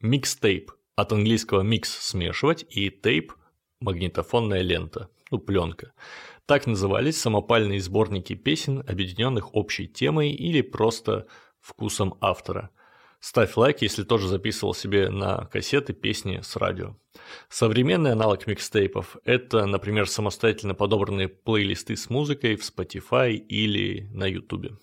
Микстейп от английского микс – смешивать и тейп – магнитофонная лента, ну пленка. Так назывались самопальные сборники песен, объединенных общей темой или просто вкусом автора. Ставь лайк, если тоже записывал себе на кассеты песни с радио. Современный аналог микстейпов – это, например, самостоятельно подобранные плейлисты с музыкой в Spotify или на YouTube.